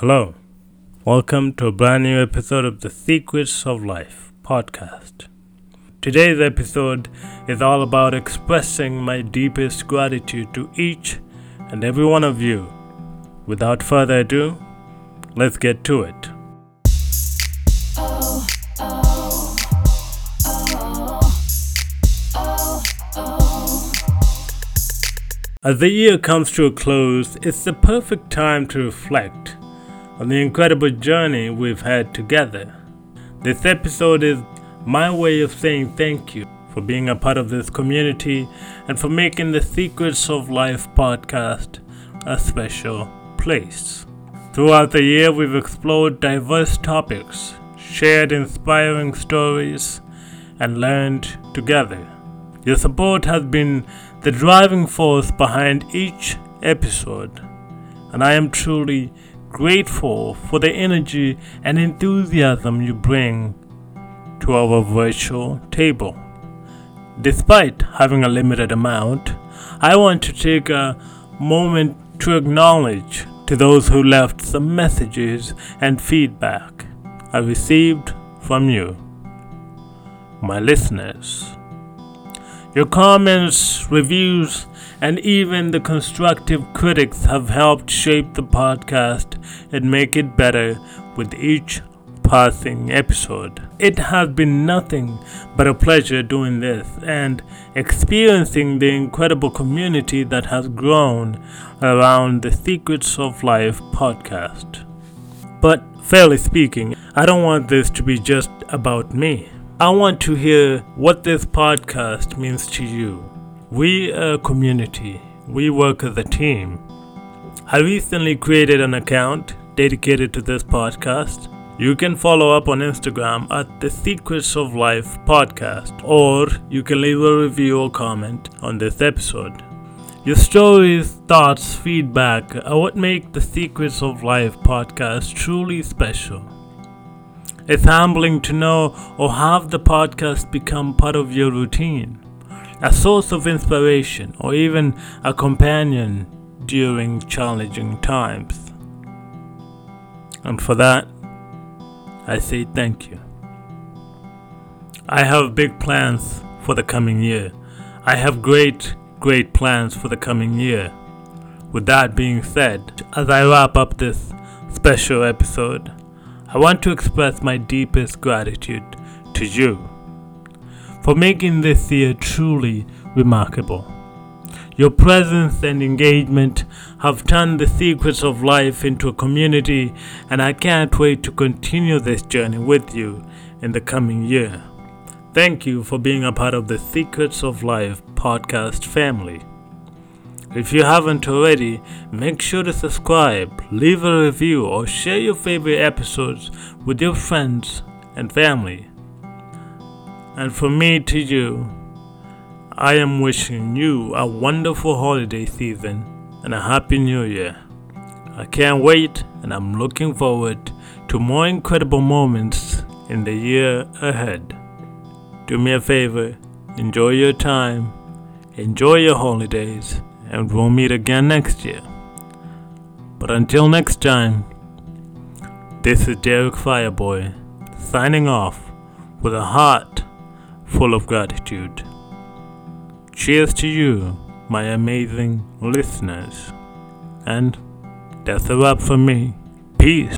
Hello. Welcome to a brand new episode of the Secrets of Life podcast. Today's episode is all about expressing my deepest gratitude to each and every one of you. Without further ado, let's get to it. As the year comes to a close, it's the perfect time to reflect on the incredible journey we've had together. This episode is my way of saying thank you for being a part of this community and for making the Secrets of Life podcast a special place. Throughout the year, we've explored diverse topics, shared inspiring stories, and learned together. Your support has been the driving force behind each episode, and I am truly grateful for the energy and enthusiasm you bring to our virtual table. Despite having a limited amount, I want to take a moment to acknowledge to those who left some messages and feedback I received from you, my listeners. Your comments, reviews, and even the constructive critics have helped shape the podcast and make it better with each passing episode. It has been nothing but a pleasure doing this and experiencing the incredible community that has grown around the Secrets of Life podcast. But fairly speaking, I don't want this to be just about me. I want to hear what this podcast means to you. We are a community, we work as a team. I recently created an account dedicated to this podcast. You can follow up on Instagram at the Secrets of Life podcast, or you can leave a review or comment on this episode. Your stories, thoughts, feedback are what make the Secrets of Life podcast truly special. It's humbling to know or have the podcast become part of your routine, a source of inspiration, or even a companion during challenging times. And for that, I say thank you. I have big plans for the coming year. I have great, great plans for the coming year. With that being said, as I wrap up this special episode, I want to express my deepest gratitude to you for making this year truly remarkable. Your presence and engagement have turned the secrets of life into a community, and I can't wait to continue this journey with you in the coming year. Thank you for being a part of the Secrets of Life podcast family. If you haven't already, make sure to subscribe, leave a review, or share your favorite episodes with your friends and family. And from me to you, I am wishing you a wonderful holiday season and a happy new year. I can't wait and I'm looking forward to more incredible moments in the year ahead. Do me a favor, enjoy your time, enjoy your holidays and we'll meet again next year. But until next time, this is Derek Fireboy signing off with a heart full of gratitude. Cheers to you, my amazing listeners. And that's a wrap for me. Peace.